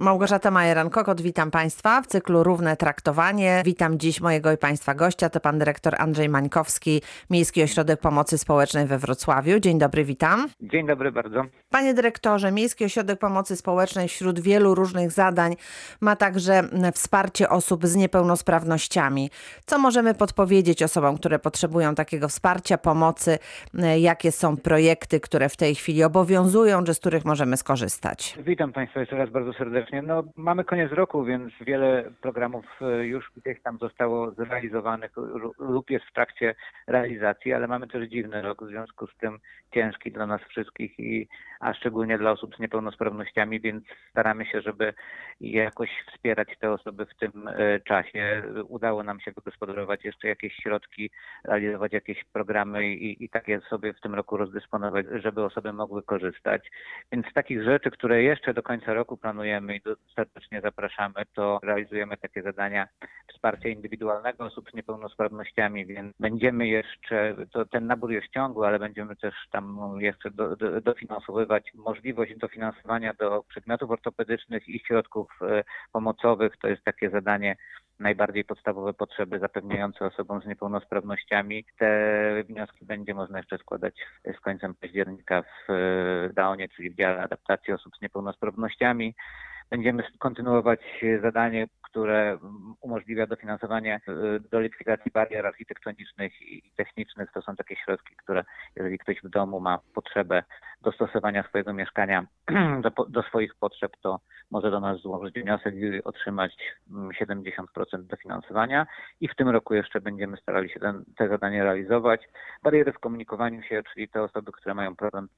Małgorzata Majeran-Kokot, witam Państwa w cyklu Równe Traktowanie. Witam dziś mojego i Państwa gościa, to Pan Dyrektor Andrzej Mańkowski, Miejski Ośrodek Pomocy Społecznej we Wrocławiu. Dzień dobry, witam. Dzień dobry bardzo. Panie Dyrektorze, Miejski Ośrodek Pomocy Społecznej wśród wielu różnych zadań ma także wsparcie osób z niepełnosprawnościami. Co możemy podpowiedzieć osobom, które potrzebują takiego wsparcia, pomocy? Jakie są projekty, które w tej chwili obowiązują, czy z których możemy skorzystać? Witam Państwa jeszcze raz bardzo serdecznie. No, mamy koniec roku, więc wiele programów e, już gdzieś tam zostało zrealizowanych lub jest w trakcie realizacji, ale mamy też dziwny rok, w związku z tym ciężki dla nas wszystkich i a szczególnie dla osób z niepełnosprawnościami, więc staramy się, żeby jakoś wspierać te osoby w tym e, czasie. Udało nam się wygospodarować jeszcze jakieś środki, realizować jakieś programy i, i takie sobie w tym roku rozdysponować, żeby osoby mogły korzystać. Więc takich rzeczy, które jeszcze do końca roku planujemy i serdecznie zapraszamy, to realizujemy takie zadania wsparcia indywidualnego osób z niepełnosprawnościami, więc będziemy jeszcze, to ten nabór jest ciągły, ale będziemy też tam jeszcze do, do, dofinansowywać możliwość dofinansowania do przedmiotów ortopedycznych i środków e, pomocowych. To jest takie zadanie najbardziej podstawowe potrzeby zapewniające osobom z niepełnosprawnościami. Te wnioski będzie można jeszcze składać z końcem października w e, DAONie, czyli w dziale adaptacji osób z niepełnosprawnościami. Będziemy kontynuować zadanie, które umożliwia dofinansowanie e, do likwidacji barier architektonicznych i technicznych. To są takie środki, które jeżeli ktoś w domu ma potrzebę dostosowania swojego mieszkania do, do swoich potrzeb, to może do nas złożyć wniosek i otrzymać 70% mm, dofinansowania. I w tym roku jeszcze będziemy starali się ten, te zadanie realizować. Bariery w komunikowaniu się, czyli te osoby, które mają problem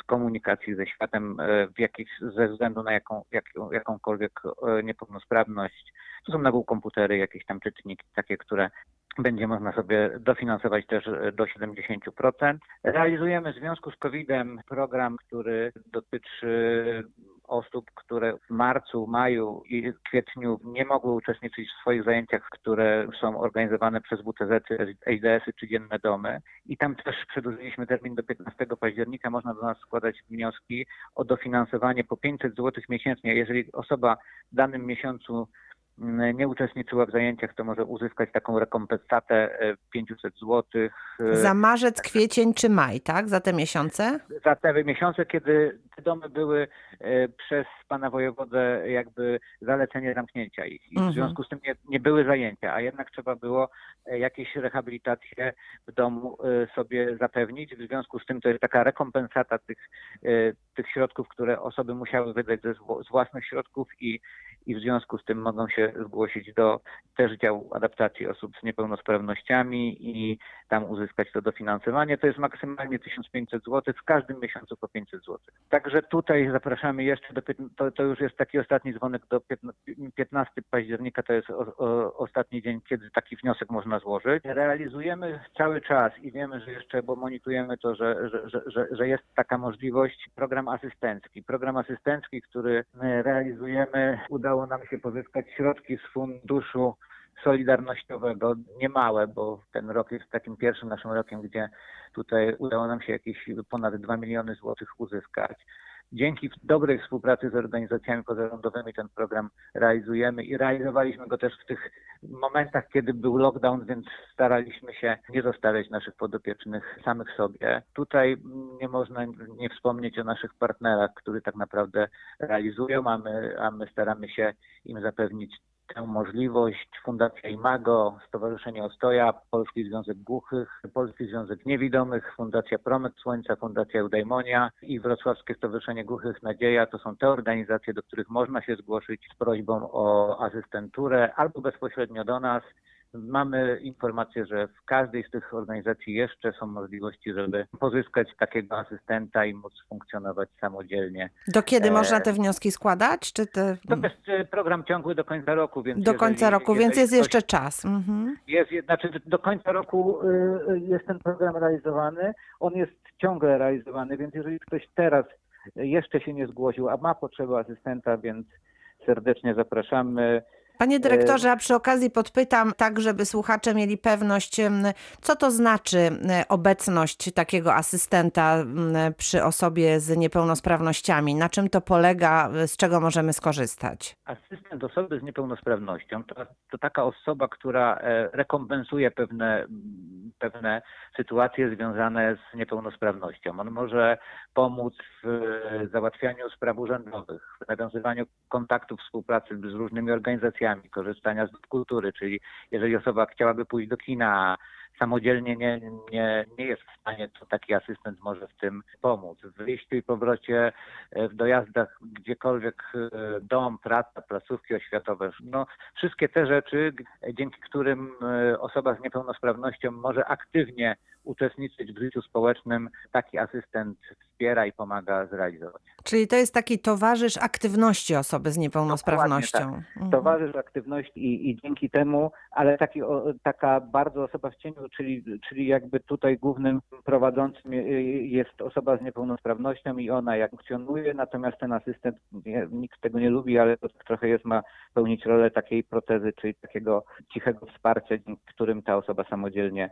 z komunikacji ze światem e, w jakiś, ze względu na jaką, jak, jakąkolwiek e, niepełnosprawność. To są na komputery, jakieś tam czytniki takie, które będzie można sobie dofinansować też e, do 70%. Realizujemy w związku z COVID-em program, który dotyczy osób, które w marcu, maju i kwietniu nie mogły uczestniczyć w swoich zajęciach, które są organizowane przez WTZ, EIDS-y czy dzienne domy. I tam też przedłużyliśmy termin do 15 października. Można do nas składać wnioski o dofinansowanie po 500 zł miesięcznie. Jeżeli osoba w danym miesiącu nie uczestniczyła w zajęciach, to może uzyskać taką rekompensatę 500 zł. Za marzec, kwiecień czy maj, tak? Za te miesiące? Za te miesiące, kiedy te domy były e, przez pana wojewodę jakby zalecenie zamknięcia ich. I w mhm. związku z tym nie, nie były zajęcia, a jednak trzeba było e, jakieś rehabilitacje w domu e, sobie zapewnić. W związku z tym to jest taka rekompensata tych, tych środków, które osoby musiały wydać ze, z własnych środków i i w związku z tym mogą się zgłosić do też działu adaptacji osób z niepełnosprawnościami i tam uzyskać to dofinansowanie. To jest maksymalnie 1500 zł, w każdym miesiącu po 500 zł. Także tutaj zapraszamy jeszcze, do, to, to już jest taki ostatni dzwonek do 15 października, to jest o, o, ostatni dzień, kiedy taki wniosek można złożyć. Realizujemy cały czas i wiemy, że jeszcze, bo monitorujemy to, że, że, że, że jest taka możliwość, program asystencki. Program asystencki, który realizujemy, udało udało nam się pozyskać środki z funduszu solidarnościowego, niemałe, bo ten rok jest takim pierwszym naszym rokiem, gdzie tutaj udało nam się jakieś ponad 2 miliony złotych uzyskać. Dzięki dobrej współpracy z organizacjami pozarządowymi ten program realizujemy i realizowaliśmy go też w tych momentach, kiedy był lockdown, więc staraliśmy się nie zostawiać naszych podopiecznych samych sobie. Tutaj nie można nie wspomnieć o naszych partnerach, którzy tak naprawdę realizują, a my, a my staramy się im zapewnić tę możliwość Fundacja Imago, Stowarzyszenie Ostoja, Polski Związek Głuchych, Polski Związek Niewidomych, Fundacja Promet Słońca, Fundacja Eudaimonia i Wrocławskie Stowarzyszenie Głuchych Nadzieja. To są te organizacje, do których można się zgłosić z prośbą o asystenturę albo bezpośrednio do nas. Mamy informację, że w każdej z tych organizacji jeszcze są możliwości, żeby pozyskać takiego asystenta i móc funkcjonować samodzielnie. Do kiedy e... można te wnioski składać? Czy te... To jest e, program ciągły do końca roku, więc. Do końca jeżeli, roku, więc jest jeszcze czas. Mhm. Jest, znaczy do końca roku y, jest ten program realizowany. On jest ciągle realizowany, więc jeżeli ktoś teraz jeszcze się nie zgłosił, a ma potrzebę asystenta, więc serdecznie zapraszamy. Panie dyrektorze, a przy okazji podpytam, tak żeby słuchacze mieli pewność, co to znaczy e, obecność takiego asystenta przy osobie z niepełnosprawnościami? Na czym to polega, z czego możemy skorzystać? Asystent osoby z niepełnosprawnością to, to taka osoba, która e, rekompensuje pewne, pewne sytuacje związane z niepełnosprawnością. On może pomóc w e, załatwianiu spraw urzędowych, w nawiązywaniu kontaktów, współpracy z różnymi organizacjami, korzystania z kultury, czyli jeżeli osoba chciałaby pójść do kina, samodzielnie nie, nie, nie jest w stanie, to taki asystent może w tym pomóc. W wyjściu i powrocie, e, w dojazdach gdziekolwiek, e, dom, praca, placówki oświatowe. No, wszystkie te rzeczy, dzięki którym e, osoba z niepełnosprawnością może aktywnie uczestniczyć w życiu społecznym, taki asystent wspiera i pomaga zrealizować. Czyli to jest taki towarzysz aktywności osoby z niepełnosprawnością. Mhm. towarzysz aktywności i, i dzięki temu, ale taki, o, taka bardzo osoba w cieniu, czyli, czyli jakby tutaj głównym prowadzącym jest osoba z niepełnosprawnością i ona jak funkcjonuje, natomiast ten asystent, nie, nikt tego nie lubi, ale to tak trochę jest, ma pełnić rolę takiej protezy, czyli takiego cichego wsparcia, dzięki którym ta osoba samodzielnie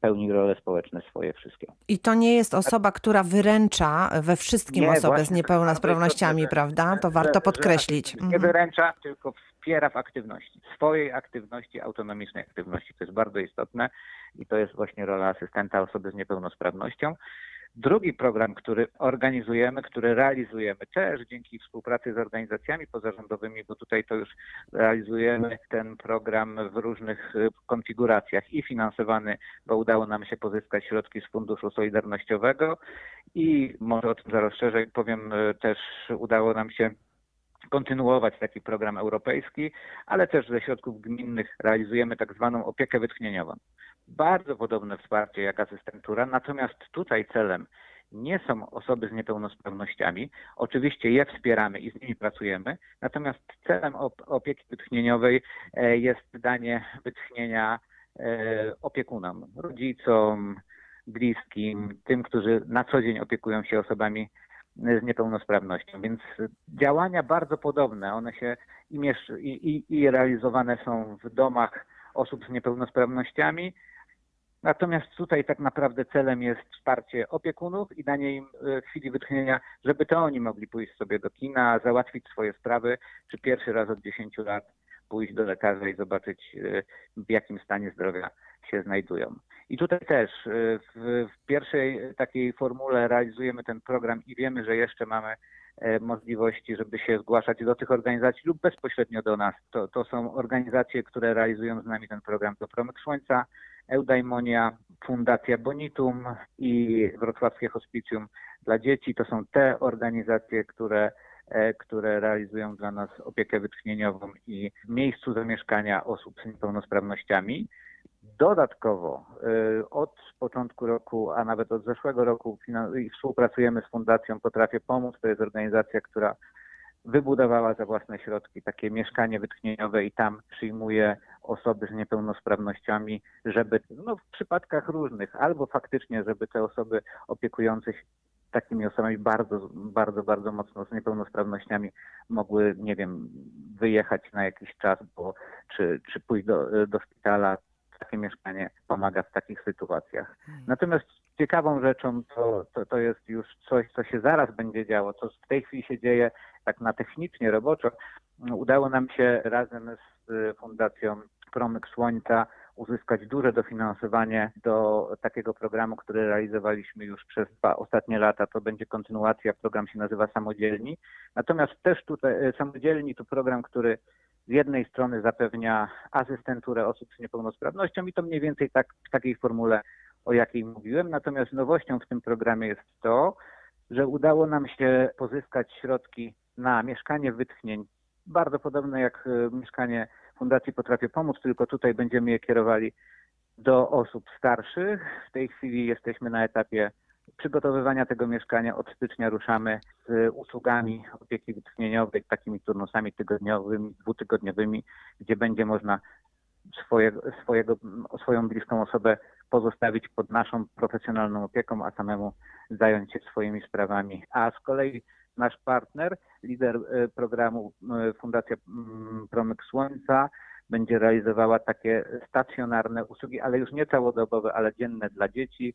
pełni role społeczne swoje wszystkie. I to nie jest osoba, która wyręcza we wszystkim Nie, osoby z właśnie, tak niepełnosprawnościami, istotne, prawda? To warto podkreślić. Nie Mhm. wyręcza, tylko wspiera w aktywności. Swojej aktywności, autonomicznej aktywności. To jest bardzo istotne i to jest właśnie rola asystenta osoby z niepełnosprawnością. Drugi program, który organizujemy, który realizujemy też dzięki współpracy z organizacjami pozarządowymi, bo tutaj to już realizujemy ten program w różnych y, konfiguracjach i finansowany, bo udało nam się pozyskać środki z Funduszu Solidarnościowego i może o tym zaraz szerzej powiem, y, też udało nam się kontynuować taki program europejski, ale też ze środków gminnych realizujemy tak zwaną opiekę wytchnieniową. Bardzo podobne wsparcie jak asystentura, natomiast tutaj celem nie są osoby z niepełnosprawnościami. Oczywiście je wspieramy i z nimi pracujemy, natomiast celem op- opieki wytchnieniowej e, jest danie wytchnienia e, opiekunom, rodzicom, bliskim, tym, którzy na co dzień opiekują się osobami z niepełnosprawnością. Więc działania bardzo podobne. One się i, i, i realizowane są w domach osób z niepełnosprawnościami. Natomiast tutaj tak naprawdę celem jest wsparcie opiekunów i danie im e, chwili wytchnienia, żeby to oni mogli pójść sobie do kina, załatwić swoje sprawy, czy pierwszy raz od 10 lat pójść do lekarza i zobaczyć, e, w jakim stanie zdrowia się znajdują. I tutaj też e, w, pierwszej takiej formule realizujemy ten program i wiemy, że jeszcze mamy możliwości, żeby się zgłaszać do tych organizacji lub bezpośrednio do nas. To, to są organizacje, które realizują z nami ten program. To Promyk Słońca, Eudaimonia, Fundacja Bonitum i Wrocławskie Hospicjum dla Dzieci. To są te organizacje, które, e, które realizują dla nas opiekę wytchnieniową i w miejscu zamieszkania osób z niepełnosprawnościami. Dodatkowo y, od początku roku, a nawet od zeszłego roku współpracujemy z Fundacją Potrafię Pomóc. To jest organizacja, która wybudowała za własne środki takie mieszkanie wytchnieniowe i tam przyjmuje osoby z niepełnosprawnościami, żeby no, w przypadkach różnych, albo faktycznie, żeby te osoby opiekujące się takimi osobami bardzo, bardzo, bardzo mocno z niepełnosprawnościami mogły, nie wiem, wyjechać na jakiś czas, bo, czy, czy pójść do, do szpitala. Takie mieszkanie pomaga w takich sytuacjach. Natomiast ciekawą rzeczą to, to, to jest już coś, co się zaraz będzie działo, co w tej chwili się dzieje tak na technicznie, roboczo. Udało nam się razem z Fundacją Promyk Słońca uzyskać duże dofinansowanie do takiego programu, który realizowaliśmy już przez dwa ostatnie lata. To będzie kontynuacja, program się nazywa Samodzielni. Natomiast też tutaj y, Samodzielni to program, który z jednej strony zapewnia asystenturę osób z niepełnosprawnością i to mniej więcej tak, w takiej formule, o jakiej mówiłem. Natomiast nowością w tym programie jest to, że udało nam się pozyskać środki na mieszkanie wytchnień, bardzo podobne jak y, mieszkanie Fundacji Potrafię Pomóc, tylko tutaj będziemy je kierowali do osób starszych. W tej chwili jesteśmy na etapie przygotowywania tego mieszkania. Od stycznia ruszamy z usługami opieki wytchnieniowej, takimi turnusami tygodniowymi, dwutygodniowymi, gdzie będzie można swoje, swojego, swoją bliską osobę pozostawić pod naszą profesjonalną opieką, a samemu zająć się swoimi sprawami. A z kolei nasz partner, lider e, programu e, Fundacja mm, Promyk Słońca, będzie realizowała takie stacjonarne usługi, ale już nie całodobowe, ale dzienne dla dzieci.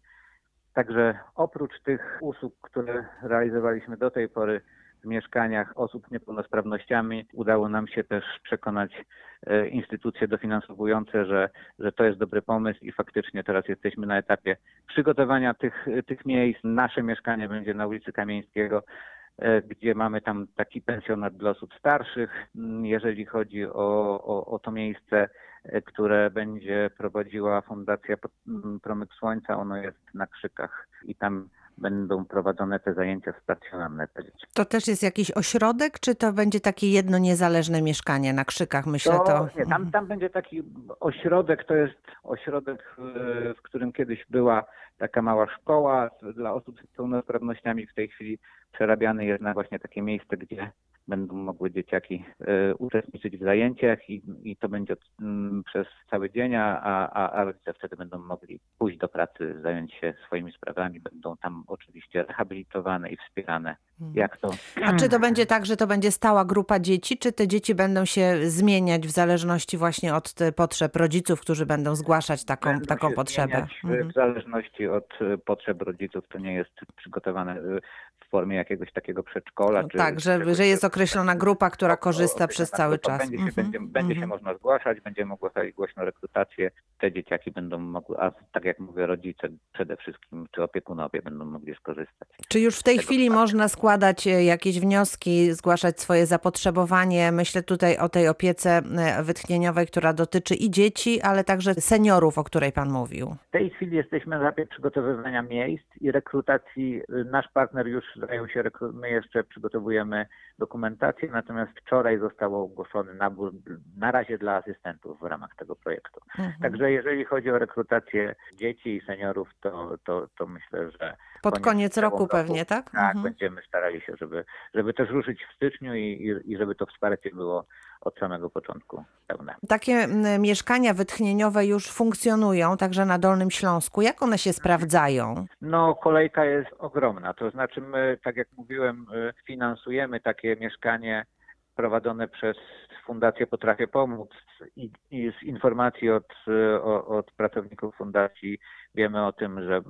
Także oprócz tych usług, które realizowaliśmy do tej pory w mieszkaniach osób z niepełnosprawnościami, udało nam się też przekonać e, instytucje dofinansowujące, że, że to jest dobry pomysł i faktycznie teraz jesteśmy na etapie przygotowania tych, tych miejsc. Nasze mieszkanie będzie na ulicy Kamieńskiego gdzie mamy tam taki pensjonat dla osób starszych. Mm, Jeżeli chodzi o, o, o to miejsce, e, które będzie prowadziła Fundacja mm, Promyk Słońca, ono jest na Krzykach i tam będą prowadzone te zajęcia stacjonarne dzieci. To też jest jakiś ośrodek, czy to będzie takie jedno niezależne mieszkanie na krzykach? Myślę to. Mhm. Nie, tam, tam będzie taki ośrodek, to jest ośrodek, w którym kiedyś była taka mała szkoła dla osób z pełnosprawnościami. W tej chwili przerabiane jest na właśnie takie miejsce, gdzie będą mogły dzieciaki e, uczestniczyć w zajęciach i, i to będzie mm, przez cały dzień, a, a, a rodzice wtedy będą mogli pójść do pracy, zająć się swoimi sprawami. Będą tam oczywiście rehabilitowane i wspierane. Jak to A czy to będzie tak, że to będzie stała grupa dzieci, czy te dzieci będą się zmieniać w zależności właśnie od te potrzeb rodziców, którzy będą zgłaszać taką, Będą taką potrzebę? e, Mhm. W zależności od e, potrzeb rodziców to nie jest przygotowane e, w formie jakiegoś takiego przedszkola. No czy, tak, że, czegoś, że jest określona grupa, która korzysta przez cały grupa. czas. Będzie, się, Mhm, będzie, będzie się mhm. można zgłaszać, będziemy ogłaszali głośno rekrutację. Te dzieciaki będą mogły, a tak jak mówię, rodzice przede wszystkim, czy opiekunowie będą mogli skorzystać. Czy już w tej chwili wsparcia. można składać e, jakieś wnioski, zgłaszać swoje zapotrzebowanie? Myślę tutaj o tej opiece e, wytchnieniowej, która dotyczy i dzieci, ale także seniorów, o której Pan mówił. W tej chwili jesteśmy na etapie przygotowywania miejsc i rekrutacji. Nasz partner już zajął się, my jeszcze przygotowujemy dokumentację, natomiast wczoraj został ogłoszony nabór na razie dla asystentów w ramach tego projektu. Mhm. Także jeżeli chodzi o rekrutację dzieci i seniorów, to, to, to myślę, że Pod koniec koniec tego roku pewnie, tak? Tak, Mhm. będziemy starali się, żeby, żeby też ruszyć w styczniu i, i, i żeby to wsparcie było od samego początku pełne. Takie mm, mieszkania wytchnieniowe już funkcjonują, także na Dolnym Śląsku. Jak one się sprawdzają? No, kolejka jest ogromna. To znaczy, my, tak jak mówiłem, y, finansujemy takie mieszkanie prowadzone przez Fundację Potrafię Pomóc i, i z informacji od, o- od pracowników fundacji wiemy o tym, że,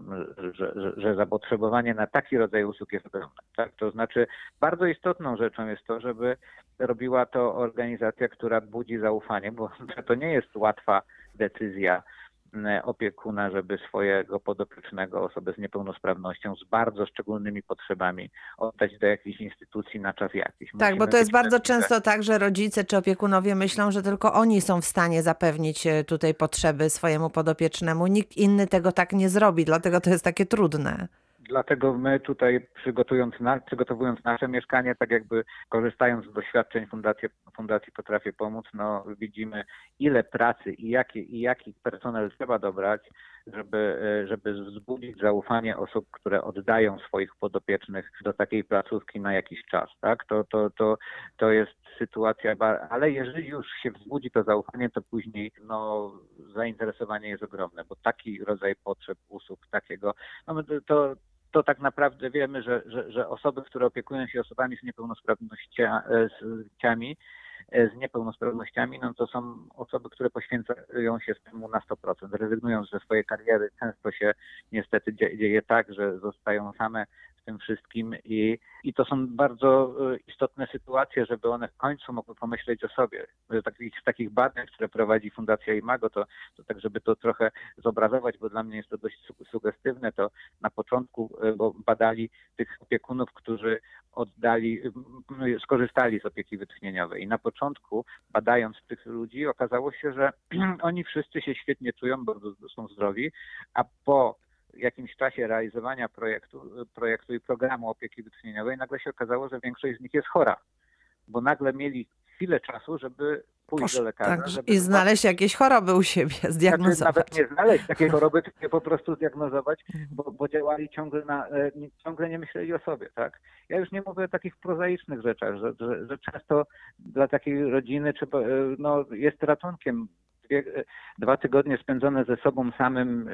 że, że, że zapotrzebowanie na taki rodzaj usług jest ogromne. Tak? To znaczy, bardzo istotną rzeczą jest to, żeby robiła to organizacja, która budzi zaufanie, bo to nie jest łatwa decyzja opiekuna, żeby swojego podopiecznego, osobę z niepełnosprawnością, z bardzo szczególnymi potrzebami oddać do jakiejś instytucji na czas jakiś. Tak, bo Musimy to jest bardzo często tak, że rodzice czy opiekunowie myślą, że tylko oni są w stanie zapewnić e, tutaj potrzeby swojemu podopiecznemu. Nikt inny tego tak nie zrobi, dlatego to jest takie trudne. Dlatego my tutaj na, przygotowując nasze mieszkanie, tak jakby korzystając z doświadczeń Fundacji, Fundacji Potrafię Pomóc, no widzimy ile pracy i jaki, i jaki personel trzeba dobrać, żeby, e, żeby wzbudzić zaufanie osób, które oddają swoich podopiecznych do takiej placówki na jakiś czas, tak? To, to, to, to jest sytuacja, ale jeżeli już się wzbudzi to zaufanie, to później no, zainteresowanie jest ogromne, bo taki rodzaj potrzeb, usług, takiego, no to- to, tak naprawdę wiemy, że, że, że osoby, które opiekują się osobami z niepełnosprawnościami, e, z niepełnosprawnościami, no to są osoby, które poświęcają się temu na 100%, rezygnują ze swojej kariery. Często się niestety dzie- dzieje tak, że zostają same tym wszystkim i, i to są bardzo e, istotne sytuacje, żeby one w końcu mogły pomyśleć o sobie. Z takich, takich badań, które prowadzi Fundacja Imago, to, to tak, żeby to trochę zobrazować, bo dla mnie jest to dość su- sugestywne, to na początku e, bo badali tych opiekunów, którzy oddali, skorzystali z opieki wytchnieniowej. I na początku, badając tych ludzi, okazało się, że oni wszyscy się świetnie czują, bo są zdrowi, a po jakimś czasie realizowania projektu, projektu i programu opieki wytchnieniowej nagle się okazało, że większość z nich jest chora, bo nagle mieli chwilę czasu, żeby pójść do lekarza. tak, żeby I znaleźć jakieś choroby u siebie, znaczy, zdiagnozować. nawet nie znaleźć takiej choroby, tylko po prostu zdiagnozować, Mhm. bo, bo działali ciągle na, e, ciągle nie myśleli o sobie, tak? Ja już nie mówię o takich prozaicznych rzeczach, że, że, że często dla takiej rodziny trzeba, e, no, jest ratunkiem dwie, dwa tygodnie spędzone ze sobą samym e,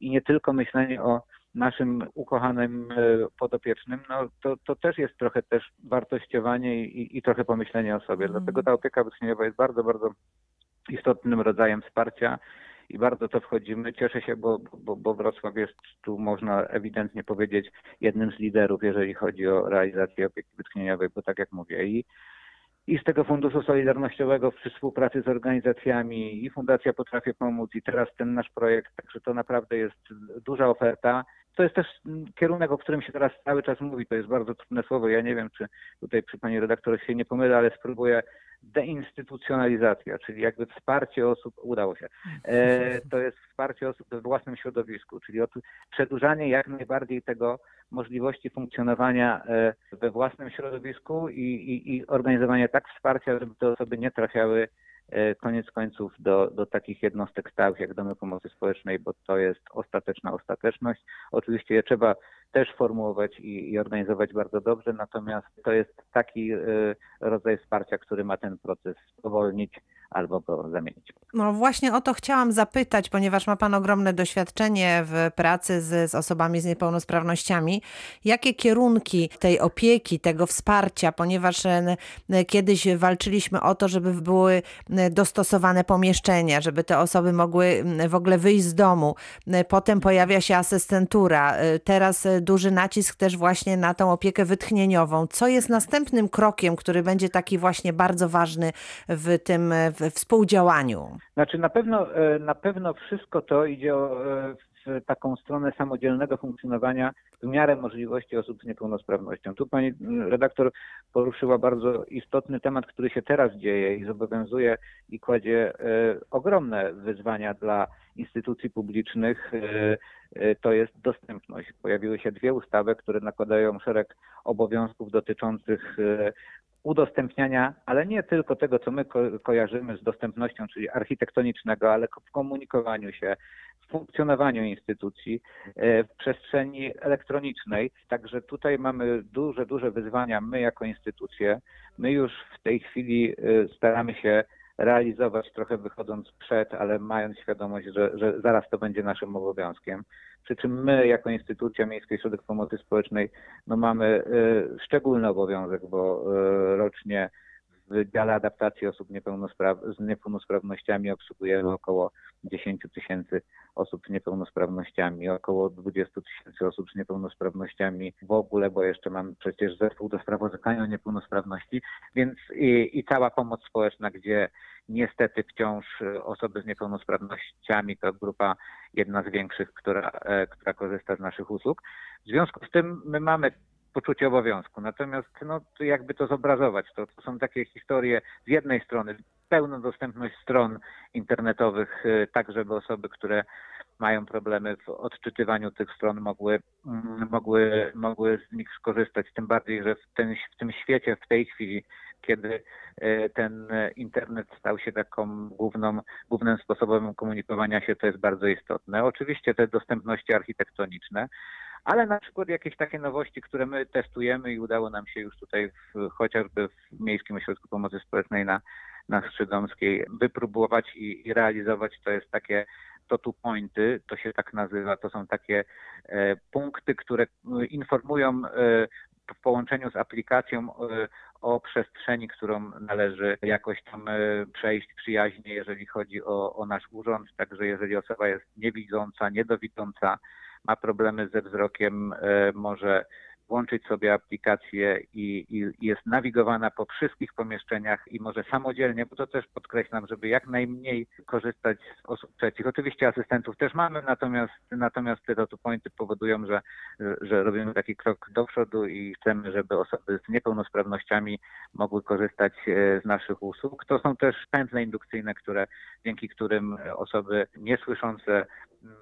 i nie tylko myślenie o naszym ukochanym e, podopiecznym, no to, to też jest trochę też wartościowanie i, i trochę pomyślenie o sobie. Mhm. Dlatego ta opieka wytchnieniowa jest bardzo, bardzo istotnym rodzajem wsparcia i bardzo to wchodzimy. Cieszę się, bo, bo, bo Wrocław jest tu, można ewidentnie powiedzieć, jednym z liderów, jeżeli chodzi o realizację opieki wytchnieniowej, bo tak jak mówię, i, i z tego Funduszu Solidarnościowego przy współpracy z organizacjami i Fundacja Potrafię Pomóc i teraz ten nasz projekt, także to naprawdę jest duża oferta. To jest też kierunek, o którym się teraz cały czas mówi. To jest bardzo trudne słowo. Ja nie wiem, czy tutaj przy pani redaktor się nie pomylę, ale spróbuję deinstytucjonalizacja, czyli jakby wsparcie osób, udało się, e, to jest wsparcie osób we własnym środowisku, czyli od, przedłużanie jak najbardziej tego możliwości funkcjonowania e, we własnym środowisku i, i, i organizowanie tak wsparcia, żeby te osoby nie trafiały koniec końców do, do takich jednostek stałych jak domy pomocy społecznej, bo to jest ostateczna ostateczność. Oczywiście je trzeba też formułować i, i organizować bardzo dobrze, natomiast to jest taki y, rodzaj wsparcia, który ma ten proces spowolnić albo go zamienić. No właśnie o to chciałam zapytać, ponieważ ma Pan ogromne doświadczenie w pracy z, z osobami z niepełnosprawnościami. Jakie kierunki tej opieki, tego wsparcia, ponieważ e, kiedyś walczyliśmy o to, żeby były dostosowane pomieszczenia, żeby te osoby mogły w ogóle wyjść z domu. Potem pojawia się asystentura. E, teraz duży nacisk też właśnie na tą opiekę wytchnieniową. Co jest następnym krokiem, który będzie taki właśnie bardzo ważny w tym w współdziałaniu? Znaczy na pewno, e, na pewno wszystko to idzie e, w taką stronę samodzielnego funkcjonowania w miarę możliwości osób z niepełnosprawnością. Tu pani redaktor poruszyła bardzo istotny temat, który się teraz dzieje i zobowiązuje i kładzie e, ogromne wyzwania dla instytucji publicznych. To jest dostępność. Pojawiły się dwie ustawy, które nakładają szereg obowiązków dotyczących udostępniania, ale nie tylko tego, co my ko kojarzymy z dostępnością, czyli architektonicznego, ale w komunikowaniu się, w funkcjonowaniu instytucji, e, w przestrzeni elektronicznej. Także tutaj mamy duże, duże wyzwania my jako instytucje. My już w tej chwili e, staramy się realizować, trochę wychodząc przed, ale mając świadomość, że, że zaraz to będzie naszym obowiązkiem. Przy czym my, jako instytucja Miejski Ośrodek Pomocy Społecznej, no mamy y, szczególny obowiązek, bo y, rocznie w dziale adaptacji osób niepełnospraw z niepełnosprawnościami obsługujemy około 10 tysięcy osób z niepełnosprawnościami, około 20 tysięcy osób z niepełnosprawnościami w ogóle, bo jeszcze mam przecież zespół do spraw orzekania o niepełnosprawności, więc i, i cała pomoc społeczna, gdzie niestety wciąż osoby z niepełnosprawnościami to grupa jedna z większych, która, e, która korzysta z naszych usług. W związku z tym my mamy poczucie obowiązku. Natomiast no, jakby to zobrazować, to, to są takie historie z jednej strony pełną dostępność stron internetowych, y, tak żeby osoby, które mają problemy w odczytywaniu tych stron mogły, mm, mogły, mogły z nich skorzystać. Tym bardziej, że w, ten, w tym świecie w tej chwili, kiedy y, ten internet stał się taką główną, głównym sposobem komunikowania się, to jest bardzo istotne. Oczywiście te dostępności architektoniczne, ale na przykład jakieś takie nowości, które my testujemy i udało nam się już tutaj w, chociażby w Miejskim Ośrodku Pomocy Społecznej na, na Strzydomskiej wypróbować i, i realizować, to jest takie to tu pointy, to się tak nazywa, to są takie e, punkty, które e, informują e, w połączeniu z aplikacją e, o przestrzeni, którą należy jakoś tam e, przejść przyjaźnie, jeżeli chodzi o, o nasz urząd. Także jeżeli osoba jest niewidząca, niedowidząca, ma problemy ze wzrokiem, e, może włączyć sobie aplikację i, i, jest nawigowana po wszystkich pomieszczeniach i może samodzielnie, bo to też podkreślam, żeby jak najmniej korzystać z osób trzecich. Oczywiście asystentów też mamy, natomiast, natomiast te dot pointy powodują, że, że robimy taki krok do przodu i chcemy, żeby osoby z niepełnosprawnościami mogły korzystać e, z naszych usług. To są też pętle indukcyjne, które, dzięki którym osoby niesłyszące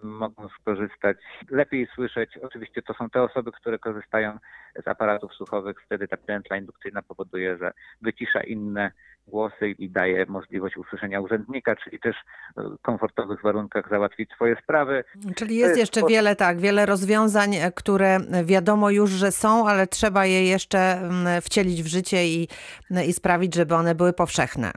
mogą skorzystać, lepiej słyszeć. Oczywiście to są te osoby, które korzystają z aparatów słuchowych. Wtedy ta pętla indukcyjna powoduje, że wycisza inne głosy i daje możliwość usłyszenia urzędnika, czyli też w komfortowych warunkach załatwić swoje sprawy. Czyli jest jeszcze wiele, tak, wiele rozwiązań, które wiadomo już, że są, ale trzeba je jeszcze mm, wcielić w życie i, i sprawić, żeby one były powszechne.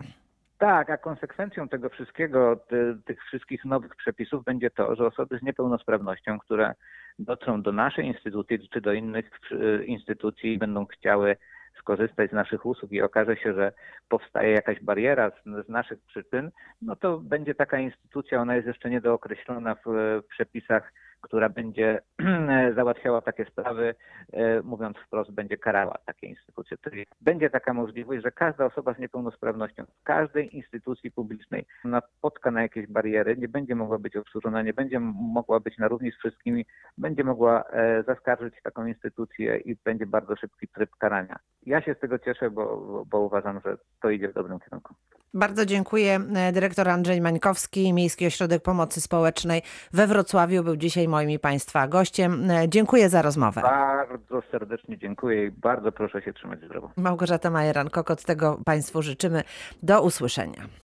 Tak, a konsekwencją tego wszystkiego, ty, tych wszystkich nowych przepisów będzie to, że osoby z niepełnosprawnością, które dotrą do naszej instytucji czy do innych y, instytucji i będą chciały skorzystać z naszych usług i okaże się, że powstaje jakaś bariera z, z naszych przyczyn, no to będzie taka instytucja, ona jest jeszcze niedookreślona w, w przepisach, która będzie załatwiała takie sprawy, e, mówiąc wprost, będzie karała takie instytucje. Czyli będzie taka możliwość, że każda osoba z niepełnosprawnością w każdej instytucji publicznej napotka na jakieś bariery, nie będzie mogła być obsłużona, nie będzie mogła być na równi z wszystkimi, będzie mogła e, zaskarżyć taką instytucję i będzie bardzo szybki tryb karania. Ja się z tego cieszę, bo, bo uważam, że to idzie w dobrym kierunku. Bardzo dziękuję. E, Dyrektor Andrzej Mańkowski, Miejski Ośrodek Pomocy Społecznej we Wrocławiu był dzisiaj moim i Państwa gościem. E, Dziękuję za rozmowę. Bardzo serdecznie dziękuję i bardzo proszę się trzymać zdrowo. Małgorzata Majeran-Kokot, tego Państwu życzymy. Do usłyszenia.